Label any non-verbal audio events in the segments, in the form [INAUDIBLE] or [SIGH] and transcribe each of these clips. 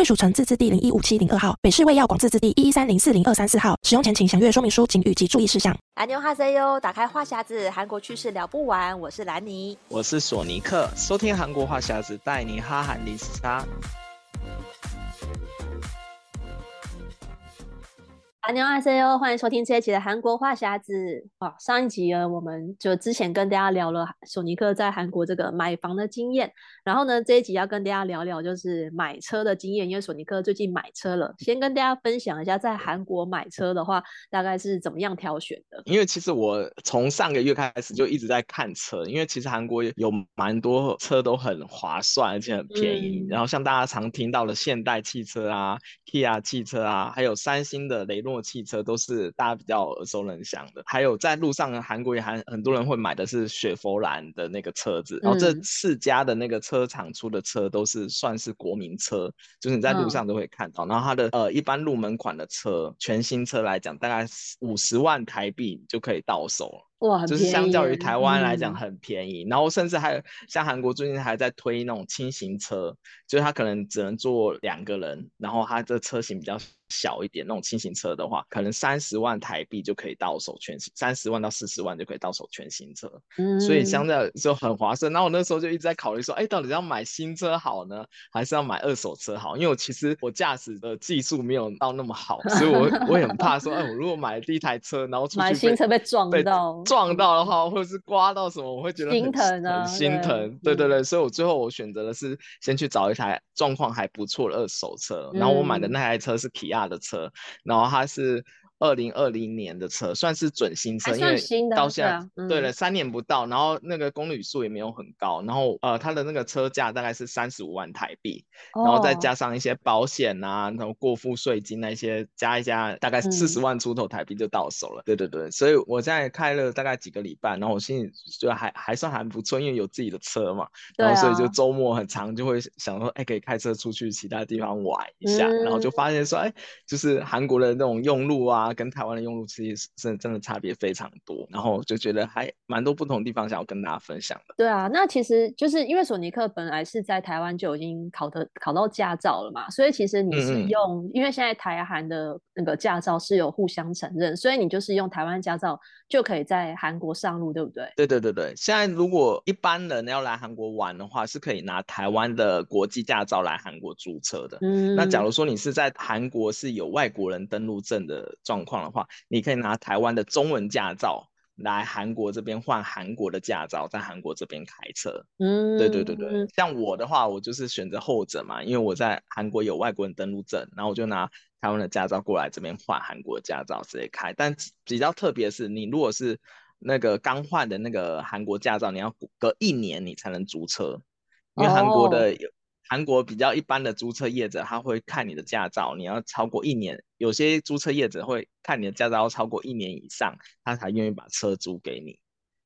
贵属城自治地零一五七零二号，北市卫药广自治地一一三零四零二三四号。使用前请详阅说明书、警语及注意事项。安妞哈塞哟，打开话匣子，韩国趣事聊不完。我是兰尼，我是索尼克，收听韩国话匣子，带你哈韩零时差。大家好，欢迎收听这一期的韩国话匣子。哇，上一集呢，我们就之前跟大家聊了索尼克在韩国这个买房的经验，然后呢，这一集要跟大家聊聊就是买车的经验，因为索尼克最近买车了，先跟大家分享一下在韩国买车的话，大概是怎么样挑选的。因为其实我从上个月开始就一直在看车，因为其实韩国有蛮多车都很划算，而且很便宜。嗯、然后像大家常听到的现代汽车啊、Kia 汽车啊，还有三星的雷诺。汽车都是大家比较耳熟能详的，还有在路上，韩国也还很多人会买的是雪佛兰的那个车子，然后这四家的那个车厂出的车都是算是国民车，就是你在路上都会看到。然后它的呃一般入门款的车，全新车来讲，大概五十万台币就可以到手了。哇，就是相较于台湾来讲很便宜，然后甚至还有像韩国最近还在推那种轻型车，就是它可能只能坐两个人，然后它这车型比较小一点，那种轻型车的话，可能三十万台币就可以到手全新，三十万到四十万就可以到手全新车，嗯，所以相对就很划算。然后我那时候就一直在考虑说，哎，到底要买新车好呢，还是要买二手车好？因为我其实我驾驶的技术没有到那么好，所以我我也很怕说，哎，我如果买了第一台车，然后出去买新车被撞到。撞到的话，[LAUGHS] 或者是刮到什么，我会觉得心疼啊，很心疼。对对对，所以我最后我选择的是先去找一台状况还不错的二手车，然后我买的那台车是起亚的车，然后它是。二零二零年的车算是准新车，因为到现在对，了三年不到，然后那个公里数也没有很高，然后呃它的那个车价大概是三十五万台币，哦、然后再加上一些保险啊，然后过户税金那些加一加，大概四十万出头台币就到手了。嗯、对对对，所以我现在开了大概几个礼拜，然后我心里就还还算还不错，因为有自己的车嘛，然后所以就周末很长就会想说，哎，可以开车出去其他地方玩一下，嗯、然后就发现说，哎，就是韩国的那种用路啊。跟台湾的用路其实真真的差别非常多，然后就觉得还蛮多不同的地方想要跟大家分享的。对啊，那其实就是因为索尼克本来是在台湾就已经考的考到驾照了嘛，所以其实你是用，嗯、因为现在台韩的那个驾照是有互相承认，所以你就是用台湾驾照就可以在韩国上路，对不对？对对对对，现在如果一般人要来韩国玩的话，是可以拿台湾的国际驾照来韩国注册的。嗯，那假如说你是在韩国是有外国人登录证的状况的话，你可以拿台湾的中文驾照来韩国这边换韩国的驾照，在韩国这边开车。嗯，对对对对，像我的话，我就是选择后者嘛，因为我在韩国有外国人登录证，然后我就拿台湾的驾照过来这边换韩国的驾照直接开。但比较特别的是，你如果是那个刚换的那个韩国驾照，你要隔一年你才能租车，因为韩国的有。韩国比较一般的租车业者，他会看你的驾照，你要超过一年。有些租车业者会看你的驾照要超过一年以上，他才愿意把车租给你。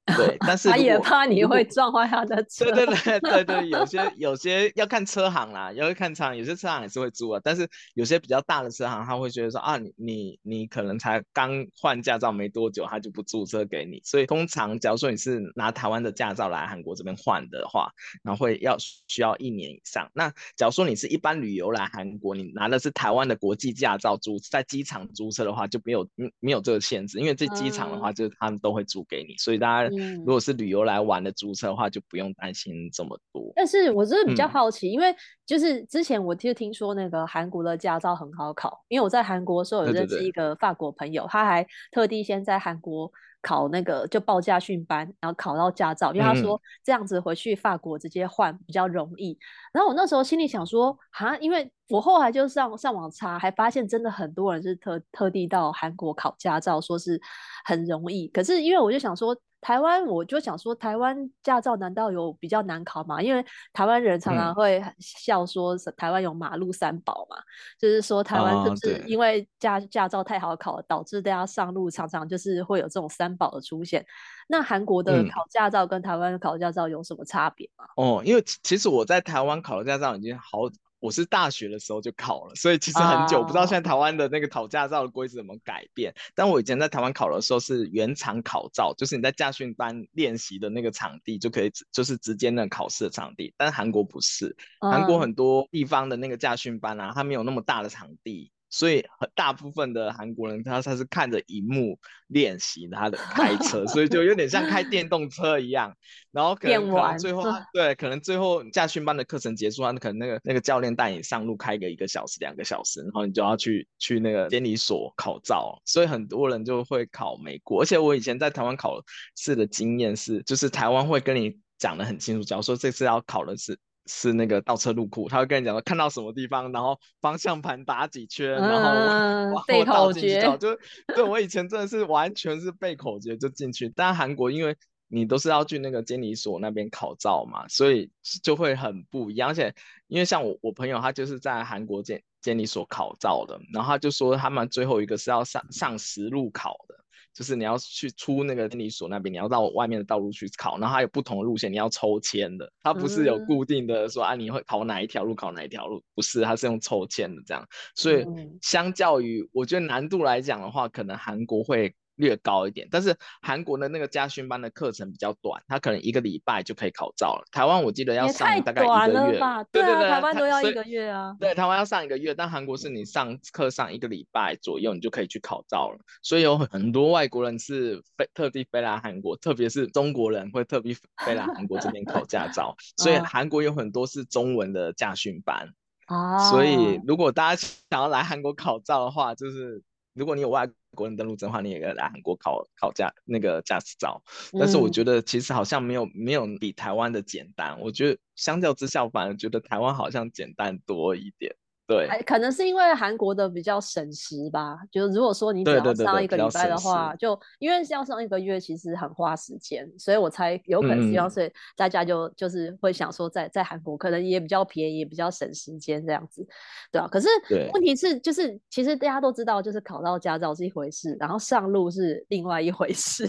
[LAUGHS] 对，但是他也怕你会撞坏他的车。对对对对对，有些有些要看车行啦，要看车行，有些车行也是会租啊。但是有些比较大的车行，他会觉得说啊，你你你可能才刚换驾照没多久，他就不租车给你。所以通常，假如说你是拿台湾的驾照来韩国这边换的话，然后会要需要一年以上。那假如说你是一般旅游来韩国，你拿的是台湾的国际驾照租在机场租车的话，就没有没有这个限制，因为这机场的话，就是他们都会租给你，所以大家。嗯、如果是旅游来玩的租车的话，就不用担心这么多。但是我真的比较好奇，嗯、因为就是之前我就听说那个韩国的驾照很好考，因为我在韩国的时候有认识一个法国朋友，对对对，他还特地先在韩国考那个就报驾训班，然后考到驾照，因为他说这样子回去法国直接换比较容易。嗯、然后我那时候心里想说，哈，因为我后来就上上网查，还发现真的很多人是特特地到韩国考驾照，说是很容易。可是因为我就想说。台湾我就想说，台湾驾照难道有比较难考吗？因为台湾人常常会笑说，台湾有马路三宝嘛，嗯、就是说台湾就是因为驾驾照太好考，导致大家上路常常就是会有这种三宝的出现。那韩国的考驾照跟台湾考驾照有什么差别吗？哦，因为其实我在台湾考的驾照已经好。我是大学的时候就考了，所以其实很久，不知道现在台湾的那个考驾照的规则怎么改变。Oh. 但我以前在台湾考的时候是原厂考照，就是你在驾训班练习的那个场地就可以，就是直接那个考试的场地。但是韩国不是，韩国很多地方的那个驾训班啊，它没有那么大的场地。所以很大部分的韩国人他他是看着荧幕练习他的开车，所以就有点像开 [LAUGHS] 电动车一样。然后可能，可能最后对，可能最后驾训班的课程结束，他可能那个那个教练带你上路开个一个小时两个小时，然后你就要去去那个监理所考照。所以很多人就会考美国，而且我以前在台湾考试的经验是，就是台湾会跟你讲得很清楚，假如说这次要考的是。是那个倒车入库，他会跟你讲说看到什么地方，然后方向盘打几圈，嗯、然后往后倒进去。就对，我以前真的是完全是背口诀就进去。但韩国因为你都是要去那个监理所那边考照嘛，所以就会很不一样。而且因为像我我朋友他就是在韩国监监理所考照的，然后他就说他们最后一个是要上上实路考的。就是你要去出那个监理所那边，你要到外面的道路去考，然后它有不同的路线，你要抽签的，它不是有固定的说、嗯、啊，你会考哪一条路考哪一条路，不是，它是用抽签的这样，所以相较于我觉得难度来讲的话，可能韩国会。略高一点，但是韩国的那个家训班的课程比较短，他可能一个礼拜就可以考照了。台湾我记得要上大概一个月，对对对，台湾都要一个月啊。对，台湾要上一个月，但韩国是你上课上一个礼拜左右，你就可以去考照了。所以有很多外国人是飞特地飞来韩国，特别是中国人会特地飞来韩国这边考驾照。[LAUGHS] 所以韩国有很多是中文的驾训班啊。所以如果大家想要来韩国考照的话，就是如果你有外国人登录证的话，你也可以来韩国考考驾那个驾驶照，但是我觉得其实好像没有没有比台湾的简单，我觉得相较之下，我反而觉得台湾好像简单多一点。对，可能是因为韩国的比较省时吧。就是如果说你只要上一个礼拜的话，就因为要上一个月，其实很花时间，所以我才有可能希望是大家就、嗯、就是会想说在，在在韩国可能也比较便宜，也比较省时间这样子，对啊。可是问题是，就是其实大家都知道，就是考到驾照是一回事，然后上路是另外一回事。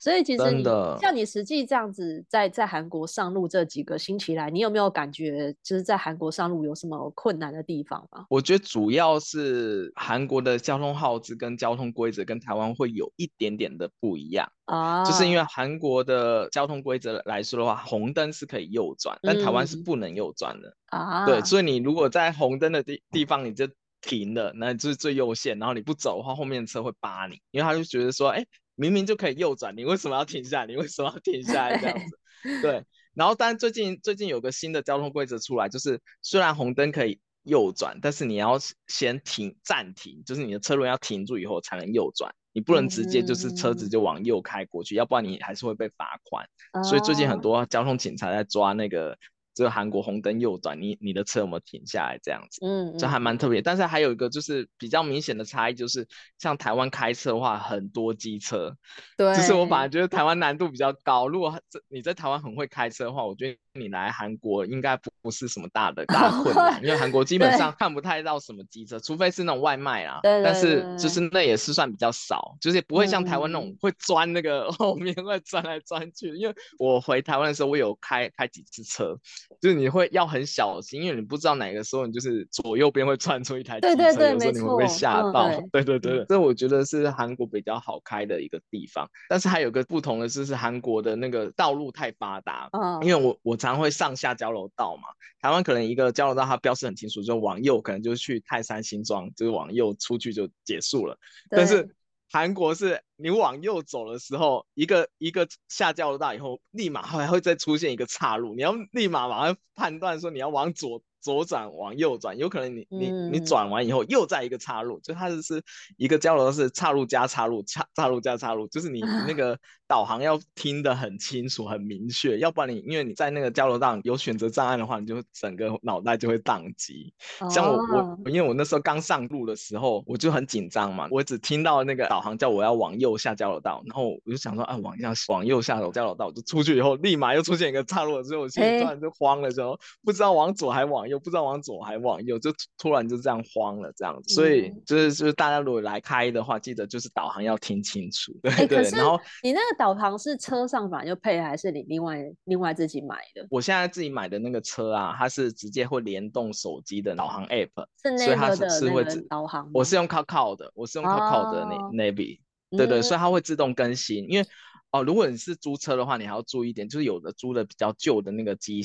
所以其实你像你实际这样子在在韩国上路这几个星期来，你有没有感觉就是在韩国上路有什么困难的地方？我觉得主要是韩国的交通号志跟交通规则跟台湾会有一点点的不一样啊，就是因为韩国的交通规则来说的话，红灯是可以右转，但台湾是不能右转的啊。对，所以你如果在红灯的地地方你就停了，那就是最右线，然后你不走的话，后面的车会扒你，因为他就觉得说，哎，明明就可以右转，你为什么要停下来？你为什么要停下来这样子？[LAUGHS] 对，然后但最近最近有个新的交通规则出来，就是虽然红灯可以。右转，但是你要先停暂停，就是你的车轮要停住以后才能右转，你不能直接就是车子就往右开过去，嗯、要不然你还是会被罚款。哦。所以最近很多交通警察在抓那个。这个韩国红灯右转，你你的车有没有停下来？这样子，嗯，这还蛮特别。但是还有一个就是比较明显的差异，就是像台湾开车的话，很多机车，对，就是我反而觉得台湾难度比较高。如果你在台湾很会开车的话，我觉得你来韩国应该不不是什么大的大困难，因为韩国基本上看不太到什么机车，除非是那种外卖啊。对，但是就是那也是算比较少，就是不会像台湾那种会钻那个 [LAUGHS] 后面会钻来钻去。因为我回台湾的时候，我有开开几次车。就是你会要很小心，因为你不知道哪个时候你就是左右边会窜出一台机车，有时候你会被吓到。对对对，这我觉得是韩国比较好开的一个地方。但是还有个不同的就是韩国的那个道路太发达，因为我我常会上下交流道嘛，台湾可能一个交流道它标示很清楚，就往右可能就是去泰山新庄，就是往右出去就结束了，但是。韩国是你往右走的时候，一个一个下交流道以后，立马还会再出现一个岔路，你要立马马上判断说你要往左左转往右转，有可能你你你转完以后又在一个岔路，就它就是一个交流道是岔路加岔路，岔岔路加岔路，就是你那个 [LAUGHS] 导航要听得很清楚、很明确，要不然你因为你在那个交流道有选择障碍的话，你就整个脑袋就会宕机。像我我因为我那时候刚上路的时候，我就很紧张嘛，我只听到那个导航叫我要往右下交流道，然后我就想说啊，往下往右下走交流道，我就出去以后立马又出现一个岔路，所以我心里突然就慌了，之后不知道往左还往右，不知道往左还往右，就突然就这样慌了这样子。所以就是就是大家如果来开的话，记得就是导航要听清楚。[LAUGHS] 对对。然后你那个导航是车上本来就配，还是你另外另外自己买的？我现在自己买的那个车啊，它是直接会联动手机的导航 app，是那个的是会导航。我是用 Kakao 的，我是用 Kakao 的那 Navi，对对，所以它会自动更新，因为。哦，如果你是租车的话，你还要注意一点，就是有的租的比较旧的那个机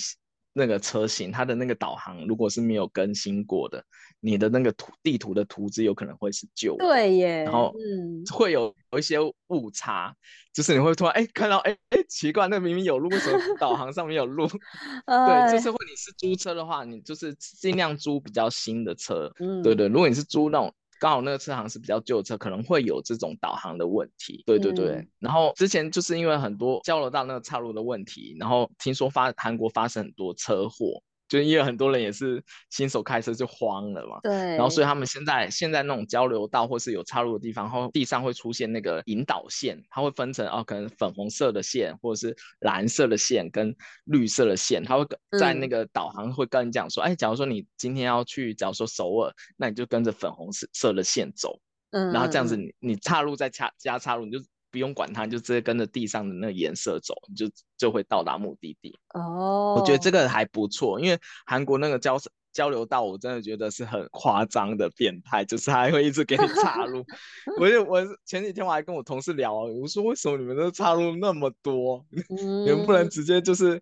那个车型，它的那个导航如果是没有更新过的，你的那个图地图的图纸有可能会是旧的。对耶。然后嗯会有有一些误差，就是你会突然哎看到哎哎奇怪，那明明有路，为什么导航上没有路？[LAUGHS] 对，就是会你是租车的话，你就是尽量租比较新的车。嗯，对对，如果你是租那种。刚好那个车行是比较旧的车，可能会有这种导航的问题。对对对，嗯、然后之前就是因为很多交流道那个岔路的问题，然后听说发韩国发生很多车祸。就因为很多人也是新手开车就慌了嘛，对，然后所以他们现在现在那种交流道或是有岔路的地方，然后地上会出现那个引导线，它会分成哦，可能粉红色的线或者是蓝色的线跟绿色的线，它会在那个导航会跟你讲说，嗯、哎，假如说你今天要去，假如说首尔，那你就跟着粉红色色的线走，嗯，然后这样子你你岔路再加加岔路，你就。不用管它，就直接跟着地上的那个颜色走，你就就会到达目的地。哦，我觉得这个还不错，因为韩国那个交交流道，我真的觉得是很夸张的变态，就是还会一直给你岔路。[LAUGHS] 我就我前几天我还跟我同事聊，我说为什么你们都岔路那么多？嗯、[LAUGHS] 你们不能直接就是。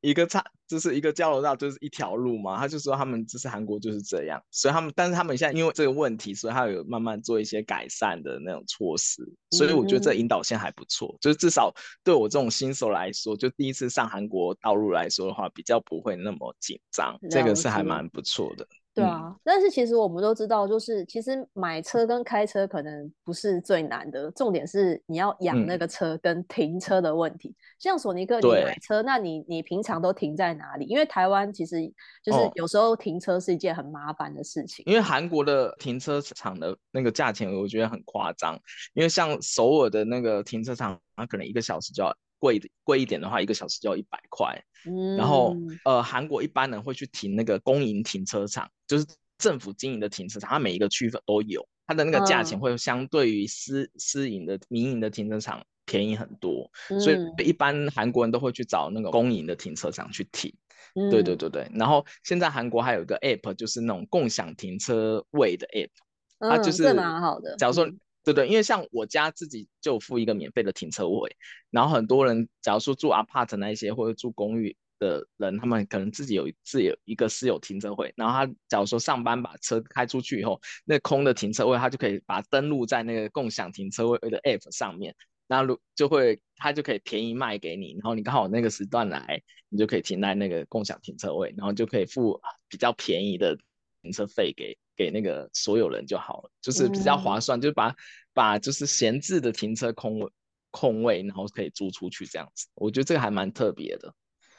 一个差就是一个交流道，就是一条路嘛。他就说他们就是韩国就是这样，所以他们但是他们现在因为这个问题，所以他有慢慢做一些改善的那种措施。所以我觉得这引导线还不错，嗯、就是至少对我这种新手来说，就第一次上韩国道路来说的话，比较不会那么紧张。这个是还蛮不错的。对啊，但是其实我们都知道，就是其实买车跟开车可能不是最难的，重点是你要养那个车跟停车的问题。嗯、像索尼克，你买车，那你你平常都停在哪里？因为台湾其实就是有时候停车是一件很麻烦的事情。哦、因为韩国的停车场的那个价钱，我觉得很夸张。因为像首尔的那个停车场，它可能一个小时就要。贵贵一点的话，一个小时就要一百块。嗯，然后呃，韩国一般人会去停那个公营停车场，就是政府经营的停车场，它每一个区分都有，它的那个价钱会相对于私、嗯、私营的民营的停车场便宜很多，嗯、所以一般韩国人都会去找那个公营的停车场去停。嗯、对对对对，然后现在韩国还有一个 app，就是那种共享停车位的 app，它就是蛮、嗯、好的。假如说。对对，因为像我家自己就付一个免费的停车位，然后很多人，假如说住 apart 那一些或者住公寓的人，他们可能自己有自有一个私有停车位，然后他假如说上班把车开出去以后，那空的停车位他就可以把它登录在那个共享停车位的 app 上面，那如就会他就可以便宜卖给你，然后你刚好那个时段来，你就可以停在那个共享停车位，然后就可以付比较便宜的停车费给。给那个所有人就好了，就是比较划算，嗯、就是把把就是闲置的停车空位空位，然后可以租出去这样子。我觉得这个还蛮特别的。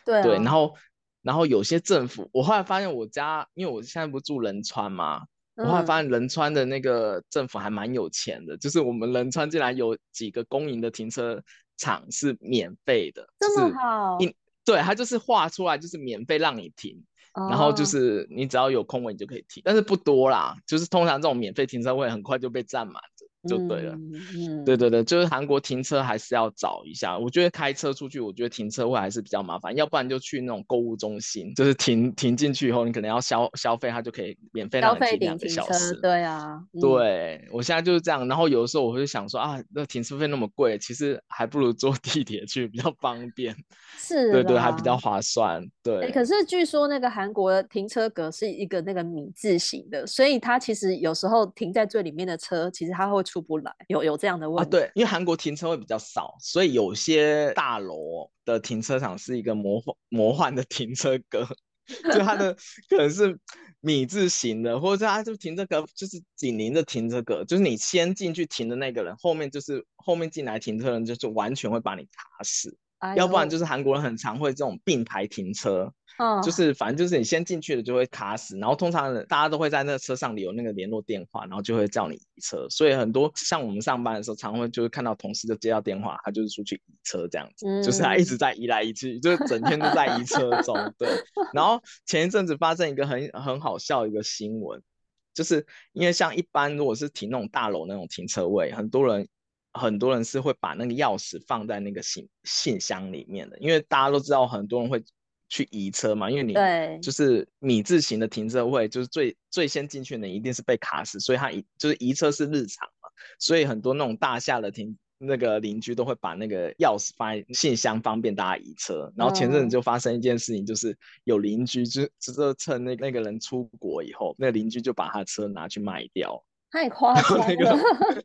对、啊、对，然后然后有些政府，我后来发现我家，因为我现在不住仁川嘛，嗯、我后来发现仁川的那个政府还蛮有钱的，就是我们仁川竟然有几个公营的停车场是免费的，这么好？对，它就是画出来就是免费让你停。然后就是你只要有空位，你就可以停，但是不多啦，就是通常这种免费停车位很快就被占满。就对了，嗯嗯、对对对，就是韩国停车还是要找一下。我觉得开车出去，我觉得停车位还是比较麻烦，要不然就去那种购物中心，就是停停进去以后，你可能要消消费，它就可以免费让你停两个小时。对啊，嗯、对我现在就是这样。然后有的时候我会想说啊，那停车费那么贵，其实还不如坐 [LAUGHS] 地铁去比较方便。是，对对，还比较划算。对、欸，可是据说那个韩国的停车格是一个那个米字形的，所以它其实有时候停在最里面的车，其实它会。出不来，有有这样的问题啊？对，因为韩国停车位比较少，所以有些大楼的停车场是一个魔幻魔幻的停车格，就它的 [LAUGHS] 可能是米字形的，或者是它就停车格就是紧邻着停车格，就是你先进去停的那个人，后面就是后面进来停车人，就是完全会把你卡死。哎、要不然就是韩国人很常会这种并排停车。嗯，就是反正就是你先进去了就会卡死，然后通常大家都会在那个车上留那个联络电话，然后就会叫你移车。所以很多像我们上班的时候，常会就是看到同事就接到电话，他就是出去移车这样子，嗯、就是他一直在移来移去，就是整天都在移车中。对。[LAUGHS] 然后前一阵子发生一个很很好笑的一个新闻，就是因为像一般如果是停那种大楼那种停车位，很多人很多人是会把那个钥匙放在那个信信箱里面的，因为大家都知道很多人会。去移车嘛，因为你就是米字形的停车位，就是最最先进去的一定是被卡死，所以它移就是移车是日常嘛，所以很多那种大厦的停那个邻居都会把那个钥匙放在信箱，方便大家移车。然后前阵子就发生一件事情，就是有邻居就就趁那那个人出国以后，那个邻居就把他的车拿去卖掉。太夸张了！那个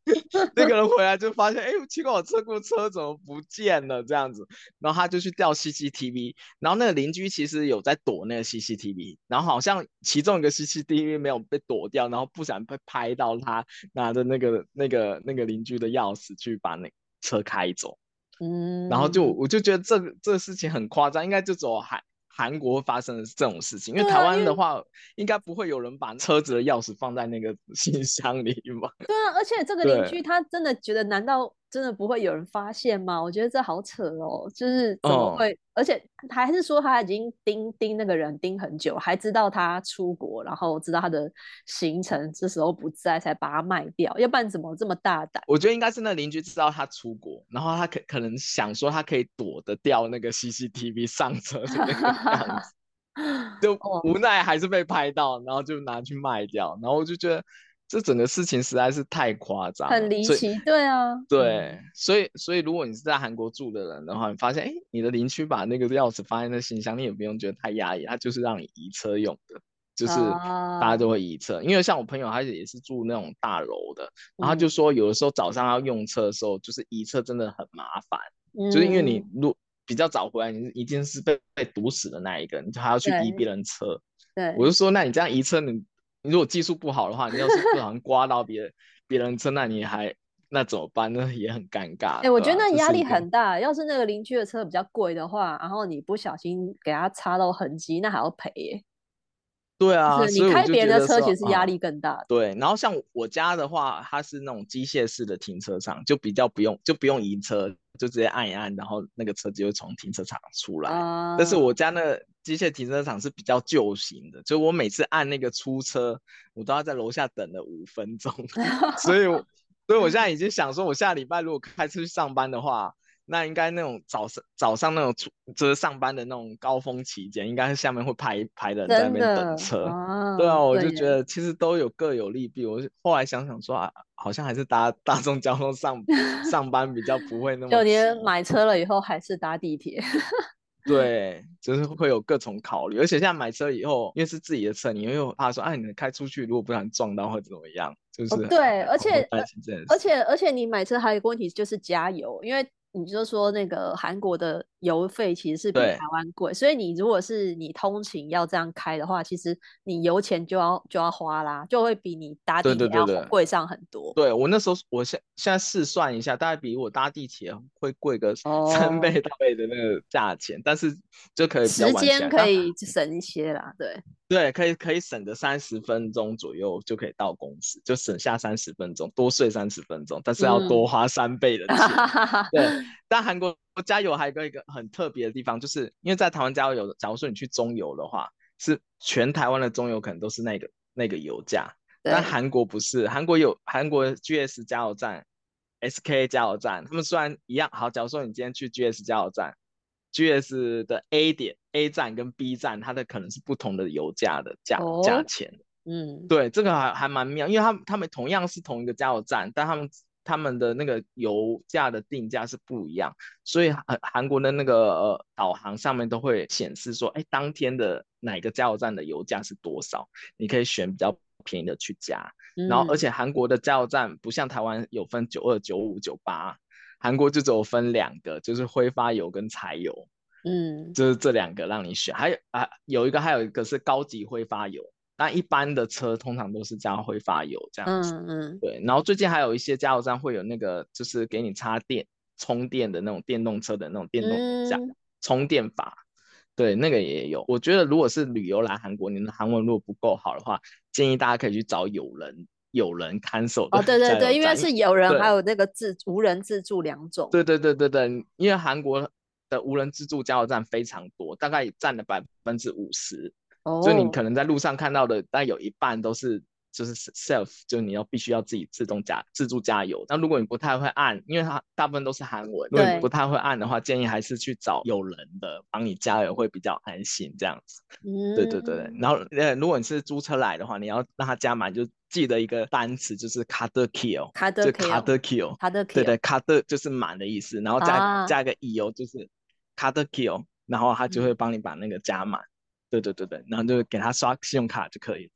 [LAUGHS] 那个人回来就发现，[LAUGHS] 哎，奇怪，我车库车怎么不见了？这样子，然后他就去调 CCTV，然后那个邻居其实有在躲那个 CCTV，然后好像其中一个 CCTV 没有被躲掉，然后不想被拍到他拿着那个那个那个邻居的钥匙去把那车开走。嗯，然后就我就觉得这个这个事情很夸张，应该就走海。韩国发生的这种事情，因为台湾的话，应该不会有人把车子的钥匙放在那个 [LAUGHS] 信箱里吧？对啊，而且这个邻居他真的觉得，难道真的不会有人发现吗？我觉得这好扯哦，就是怎么会？哦、而且还是说他已经盯盯那个人盯很久，还知道他出国，然后知道他的行程，这时候不在，才把他卖掉。要不然怎么这么大胆？我觉得应该是那邻居知道他出国，然后他可可能想说他可以躲得掉那个 CCTV 上车的那个样子，[LAUGHS] 就无奈还是被拍到，然后就拿去卖掉。然后我就觉得。这整个事情实在是太夸张，很离奇，对啊，对，所以所以如果你是在韩国住的人的话，你发现哎，你的邻居把那个钥匙放在那信箱，你也不用觉得太压抑，他就是让你移车用的，就是大家都会移车，啊、因为像我朋友他也是住那种大楼的，然后就说有的时候早上要用车的时候，就是移车真的很麻烦，嗯、就是因为你如比较早回来，你一定是被被堵死的那一个，你就还要去移别人车，对，对。我就说那你这样移车你。你如果技术不好的话，你要是不小心刮到别人别人车，那你还那怎么办？那也很尴尬。哎、欸，我觉得那压力很大。要是那个邻居的车比较贵的话，然后你不小心给他擦到痕迹，那还要赔耶。对啊，你开别人的车其实压力更大，啊。对，然后像我家的话，它是那种机械式的停车场，就比较不用就不用移车，就直接按一按，然后那个车就会从停车场出来。啊、但是我家那个机械停车场是比较旧型的，就我每次按那个出车，我都要在楼下等了五分钟。[LAUGHS] 所以，所以我现在已经想说，我下礼拜如果开车去上班的话。那应该那种早上早上那种出就是上班的那种高峰期间，应该是下面会排排的人在那边等车。啊对啊，我就觉得其实都有各有利弊。我后来想想说啊，好像还是搭大众交通上 [LAUGHS] 上班比较不会那么。就你买车了以后还是搭地铁。对，就是会有各种考虑，而且现在买车以后，因为是自己的车，你又怕说，哎，你开出去如果不小心撞到或者怎么样，就是、哦、对，而且而且而且你买车还有一个问题就是加油，因为。你就说那个韩国的油费其实是比台湾贵，所以你如果是你通勤要这样开的话，其实你油钱就要就要花啦，就会比你搭地铁要贵上很多。对，我那时候我现现在试算一下，大概比我搭地铁会贵个三倍大倍的那个价钱，哦、但是就可以时间可以省一些啦，对。对，可以可以省个三十分钟左右就可以到公司，就省下三十分钟，多睡三十分钟，但是要多花三倍的钱。嗯、[LAUGHS] 对，但韩国加油还有一个一个很特别的地方，就是因为在台湾加油，假如说你去中油的话，是全台湾的中油可能都是那个那个油价，但韩国不是，韩国有韩国 GS 加油站、SK 加油站，他们虽然一样，好，假如说你今天去 GS 加油站。GS 的 A 点 A 站跟 B 站，它的可能是不同的油价的价价、哦、钱。嗯，对，这个还还蛮妙，因为他们他们同样是同一个加油站，但他们他们的那个油价的定价是不一样，所以韩韩国的那个呃导航上面都会显示说，哎，当天的哪个加油站的油价是多少，你可以选比较便宜的去加。嗯、然后，而且韩国的加油站不像台湾有分九二、九五、九八。韩国就只有分两个，就是挥发油跟柴油，嗯，就是这两个让你选，还有啊，有一个还有一个是高级挥发油，但一般的车通常都是加挥发油这样子，嗯嗯，对。然后最近还有一些加油站会有那个，就是给你插电充电的那种电动车的那种电动加、嗯、充电法，对，那个也有。我觉得如果是旅游来韩国，你的韩文如果不够好的话，建议大家可以去找有人有人看守的。哦，对对对，因为是有人还有那个自无人自助两种。对对对对对，因为韩国。的无人自助加油站非常多，大概占了百分之五十，所以你可能在路上看到的，但有一半都是就是 self，就是你要必须要自己自动加自助加油。那如果你不太会按，因为它大部分都是韩文，如果你不太会按的话，建议还是去找有人的帮你加油会比较安心这样子。嗯，对对对。然后呃，如果你是租车来的话，你要让他加满，就记得一个单词就是 kadekill kadekill 就 kadekill 对对 kade 就是满的意思，然后加、啊、加一个 e o 就是。kadekill，然后他就会帮你把那个加满，嗯、对对对对，然后就给他刷信用卡就可以，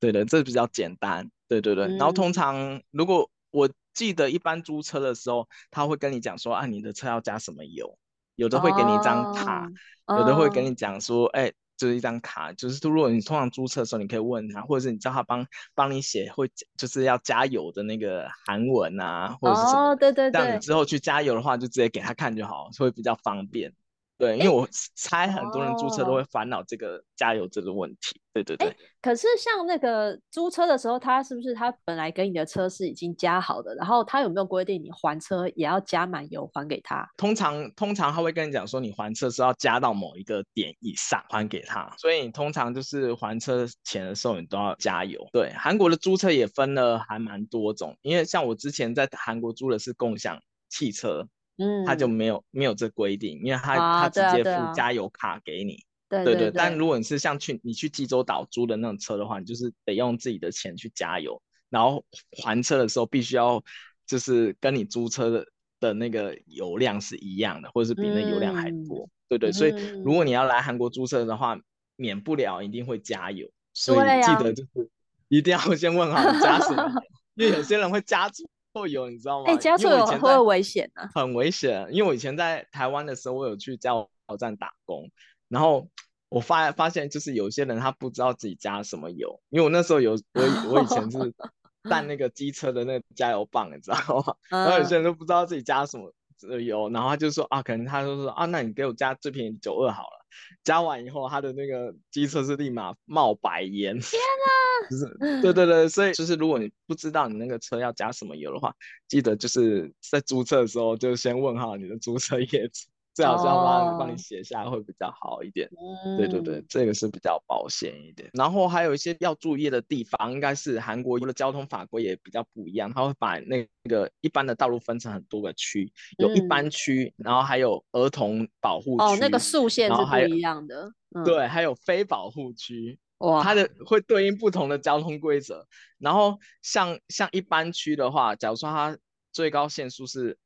对的，这比较简单，对对对。嗯、然后通常如果我记得一般租车的时候，他会跟你讲说啊，你的车要加什么油，有的会给你一张卡，哦、有的会跟你讲说，哎、哦，就是一张卡，就是如果你通常租车的时候，你可以问他，或者是你叫他帮帮你写，会就是要加油的那个韩文啊，或者是什么，哦、对对对，这样你之后去加油的话，就直接给他看就好，会比较方便。对，因为我猜很多人租车都会烦恼这个加油这个问题。哦、对对对。可是像那个租车的时候，他是不是他本来给你的车是已经加好的？然后他有没有规定你还车也要加满油还给他？通常通常他会跟你讲说，你还车是要加到某一个点以上还给他。所以你通常就是还车钱的时候，你都要加油。对，韩国的租车也分了还蛮多种，因为像我之前在韩国租的是共享汽车。嗯，他就没有没有这规定，因为他、啊、他直接付加油卡给你，对、啊、对、啊、对。但如果你是像去你去济州岛租的那种车的话，你就是得用自己的钱去加油，然后还车的时候必须要就是跟你租车的的那个油量是一样的，或者是比那油量还多，嗯、对对。所以如果你要来韩国租车的话，免不了一定会加油，所以记得就是一定要先问好你加什么，因为有些人会加错。会有，你知道吗？哎、欸，加错油会不会危险呢？很危险，因为我以前在台湾的时候，我有去加油站打工，然后我发发现，就是有些人他不知道自己加什么油，因为我那时候有我我以前是 [LAUGHS] 带那个机车的那个加油棒，你知道吗？[LAUGHS] 然后有些人都不知道自己加什么油，然后他就说啊，可能他就说啊，那你给我加最便宜九二好了。加完以后，他的那个机车是立马冒白烟。天 [LAUGHS] 啊！就是对对对，所以就是如果你不知道你那个车要加什么油的话，记得就是在租车的时候就先问好你的租车业主。最好是要帮帮你写下来会比较好一点，哦、对对对，这个是比较保险一点。然后还有一些要注意的地方，应该是韩国的交通法规也比较不一样，他会把那个一般的道路分成很多个区，有一般区，嗯、然后还有儿童保护区，哦，那个速限是不一样的，嗯、对，还有非保护区，哇，它的会对应不同的交通规则。然后像像一般区的话，假如说它最高限速是。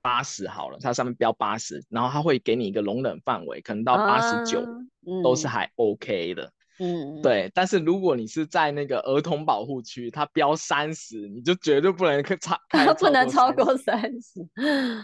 八十好了，它上面标八十，然后它会给你一个容忍范围，可能到八十九都是还 OK 的。嗯，对。但是如果你是在那个儿童保护区，它标三十，你就绝对不能 [LAUGHS] 超，不能超过三十。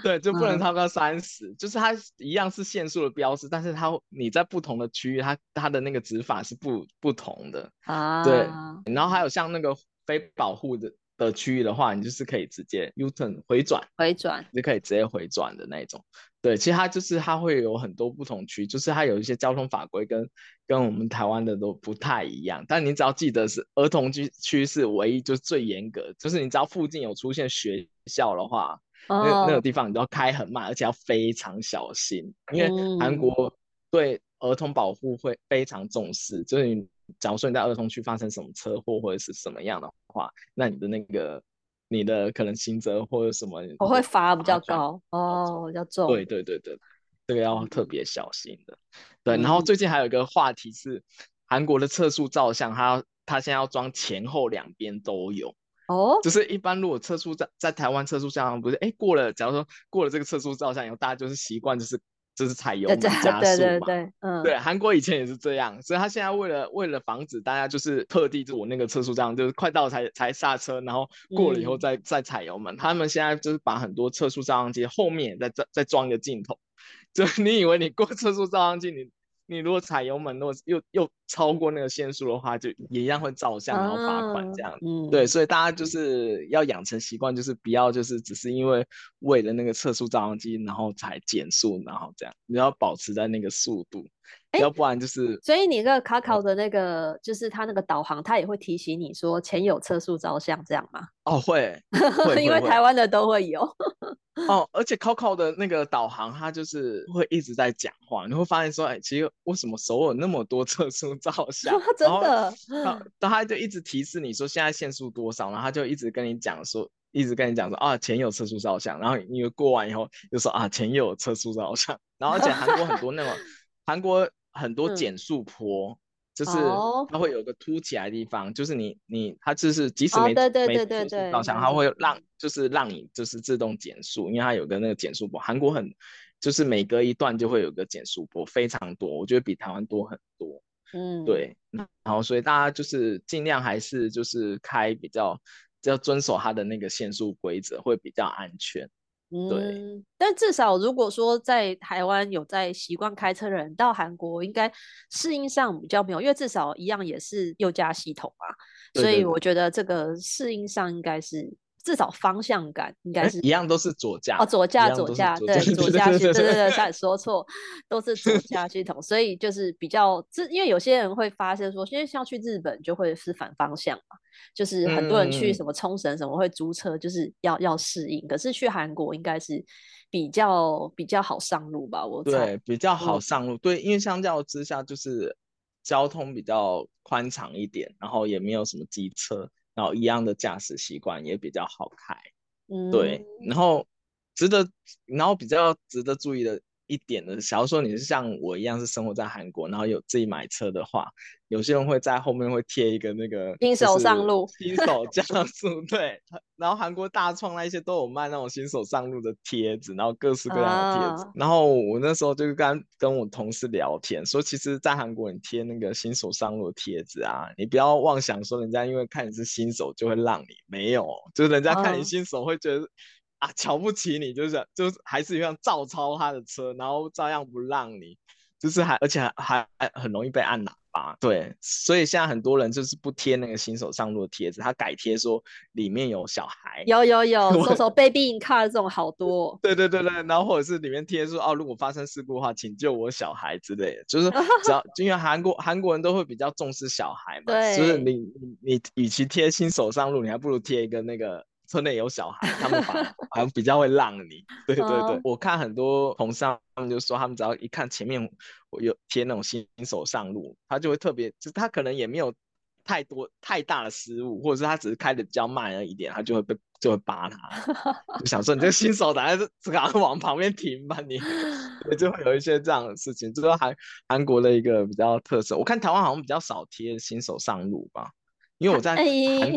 对，就不能超过三十，嗯，就是它一样是限速的标识，但是它你在不同的区域，它它的那个执法是不不同的啊。对，然后还有像那个非保护的。的区域的话，你就是可以直接 U-turn 回转，回转就可以直接回转的那种。对，其实它就是它会有很多不同区，就是它有一些交通法规跟跟我们台湾的都不太一样。但你只要记得是儿童区区是唯一就是最严格，就是你只要附近有出现学校的话，那那个地方你都要开很慢，而且要非常小心，因为韩国对儿童保护会非常重视，就是你。假如说你在儿童区发生什么车祸或者是什么样的话，那你的那个你的可能刑责或者什么，我会罚比较高哦，比较重。对对对对，这个要特别小心的。对，然后最近还有一个话题是，韩国的测速照相，它要它现在要装前后两边都有哦。就是一般如果测速在在台湾测速照相不是，哎过了，假如说过了这个测速照相以后，大家就是习惯就是。就是踩油门 [LAUGHS] 加速嘛，对对对，嗯，对，韩国以前也是这样，所以他现在为了为了防止大家就是特地就我那个测速这样，就是快到才才刹车，然后过了以后再、嗯、再踩油门。他们现在就是把很多测速照相机后面再再再装一个镜头，[LAUGHS] 就你以为你过测速照相机，你你如果踩油门，如果又又超过那个限速的话，就也一样会照相，然后罚款这样。啊、嗯，对，所以大家就是要养成习惯，就是不要就是只是因为为了那个测速照相机，然后才减速，然后这样，你要保持在那个速度。要不然就是，所以你那个 Kakao 的那个，就是它那个导航，它也会提醒你说前有测速照相这样吗？哦，会，[LAUGHS] 因为台湾的都会有。[LAUGHS] 哦，而且 Kakao 的那个导航，它就是会一直在讲话，你会发现说，哎，其实为什么首尔那么多测速照相？[LAUGHS] 真的，然后他就一直提示你说现在限速多少，然后他就一直跟你讲说，一直跟你讲说啊，前有测速照相，然后你过完以后就说啊，前有测速照相，[LAUGHS] 然后而且韩国很多那种韩国。很多减速坡，嗯、就是它会有个凸起来的地方，哦、就是你你它就是即使没、哦、对对对对对没照相，它会让就是让你就是自动减速，因为它有个那个减速波。韩国很就是每隔一段就会有个减速波，非常多，我觉得比台湾多很多。嗯，对，然后所以大家就是尽量还是就是开比较要遵守它的那个限速规则，会比较安全。对，嗯，但至少如果说在台湾有在习惯开车的人，到韩国应该适应上比较没有，因为至少一样也是右驾系统嘛，对对对，所以我觉得这个适应上应该是。至少方向感应该是一样，都是左驾哦，左驾左驾对左驾系统，对对对，差点说错，都是左驾系统，所以就是比较这，因为有些人会发现说，因为像去日本就会是反方向嘛，就是很多人去什么冲绳什么会租车，就是要要适应，可是去韩国应该是比较比较好上路吧，我猜对比较好上路，对，因为相较之下就是交通比较宽敞一点，然后也没有什么机车。然后一样的驾驶习惯也比较好开，嗯，对，然后值得，然后比较值得注意的一点的，假如说你是像我一样是生活在韩国，然后有自己买车的话，有些人会在后面会贴一个那个新手上路，新手加速，对，[LAUGHS] 然后韩国大创那一些都有卖那种新手上路的贴纸，然后各式各样的贴纸，啊、然后我那时候就跟跟我同事聊天，说其实，在韩国你贴那个新手上路的贴纸啊，你不要妄想说人家因为看你是新手就会让你，没有，就是人家看你新手会觉得。啊啊，瞧不起你，就是就是还是一样照抄他的车，然后照样不让你，就是还而且还还还很容易被按喇叭。对，所以现在很多人就是不贴那个新手上路的贴纸，他改贴说里面有小孩。有有有，说说 baby in car 这种好多。对对对对，然后或者是里面贴说哦，如果发生事故的话，请救我小孩之类的，就是 [LAUGHS] 只要因为韩国韩国人都会比较重视小孩嘛，对，所以你你你与其贴新手上路，你还不如贴一个那个。车内有小孩，他们反而好像比较会让你。对对对，哦、我看很多同事他们就说，他们只要一看前面我有贴那种新手上路，他就会特别，就是他可能也没有太多太大的失误，或者是他只是开的比较慢而已点，他就会被就会扒他，就想说你这个新手，还是赶快往旁边停吧你，[LAUGHS] 你就会有一些这样的事情，这是韩韩国的一个比较特色。我看台湾好像比较少贴新手上路吧。因为我在哎，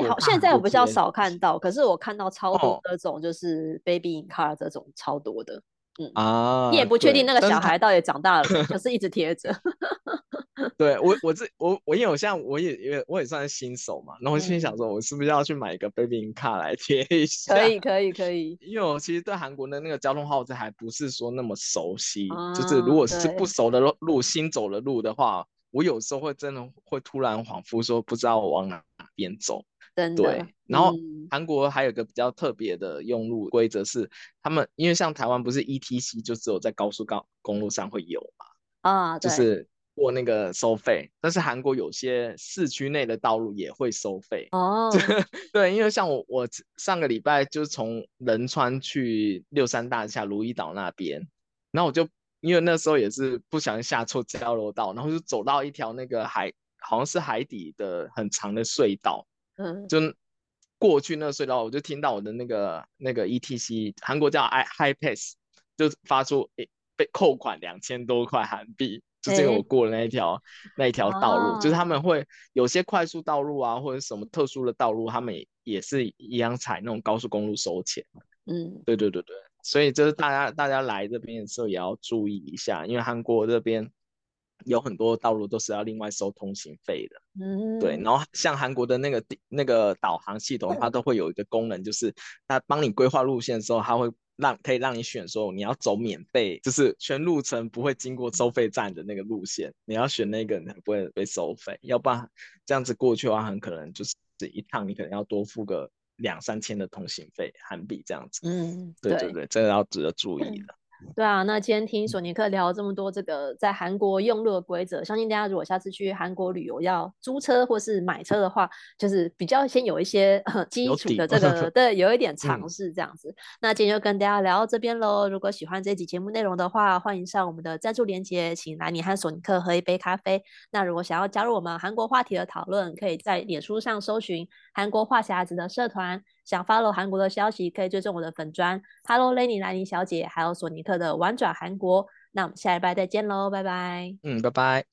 好，现在我比较少看到，可是我看到超多这种，就是 baby in car 这种超多的，嗯啊，你也不确定那个小孩到底长大了没，[LAUGHS] 可是一直贴着。[LAUGHS] 对我，我这我我因为我现在我也因为我也算是新手嘛，然后我心里想说，我是不是要去买一个 baby in car 来贴一下？可以可以可以，因为我其实对韩国的那个交通号志还不是说那么熟悉，就是如果是不熟的路，新走的路的话。我有时候会真的会突然恍惚，说不知道我往哪边走。真的。对，然后韩国还有一个比较特别的用路规则是，他们因为像台湾不是 ETC 就只有在高速高公路上会有嘛？啊，就是过那个收费。但是韩国有些市区内的道路也会收费。哦。[LAUGHS] 对，因为像我我上个礼拜就是从仁川去六三大厦如意岛那边，然后我就。因为那时候也是不小心下错交流道，然后就走到一条那个海，好像是海底的很长的隧道，嗯，就过去那隧道，我就听到我的那个那个 ETC，韩国叫 I High Pass，就发出诶被扣款两千多块韩币，就是因为我过了那一条、欸、那一条道路，就是他们会有些快速道路啊或者什么特殊的道路，他们也是一样采那种高速公路收钱，嗯，对对对对。所以就是大家大家来这边的时候也要注意一下，因为韩国这边有很多道路都是要另外收通行费的。嗯，对。然后像韩国的那个那个导航系统，它都会有一个功能，就是它帮你规划路线的时候，它会让可以让你选说你要走免费，就是全路程不会经过收费站的那个路线，你要选那个，你才不会被收费。要不然这样子过去的话，很可能就是一趟你可能要多付个两三千的通行费韩币这样子。嗯，对对对，这个要值得注意的。对啊，那今天听索尼克聊了这么多这个在韩国用路的规则，相信大家如果下次去韩国旅游要租车或是买车的话，就是比较先有一些 [LAUGHS] 基础的这个，[LAUGHS] 对，有一点尝试这样子。嗯、那今天就跟大家聊到这边喽。如果喜欢这集节目内容的话，欢迎上我们的赞助链接，请来你和索尼克喝一杯咖啡。那如果想要加入我们韩国话题的讨论，可以在脸书上搜寻韩国话匣子的社团。想 follow 韩国的消息，可以追踪我的粉砖，Hello Lenny 兰妮小姐，还有索尼特的玩转韩国。那我们下礼拜再见喽，拜拜。嗯，拜拜。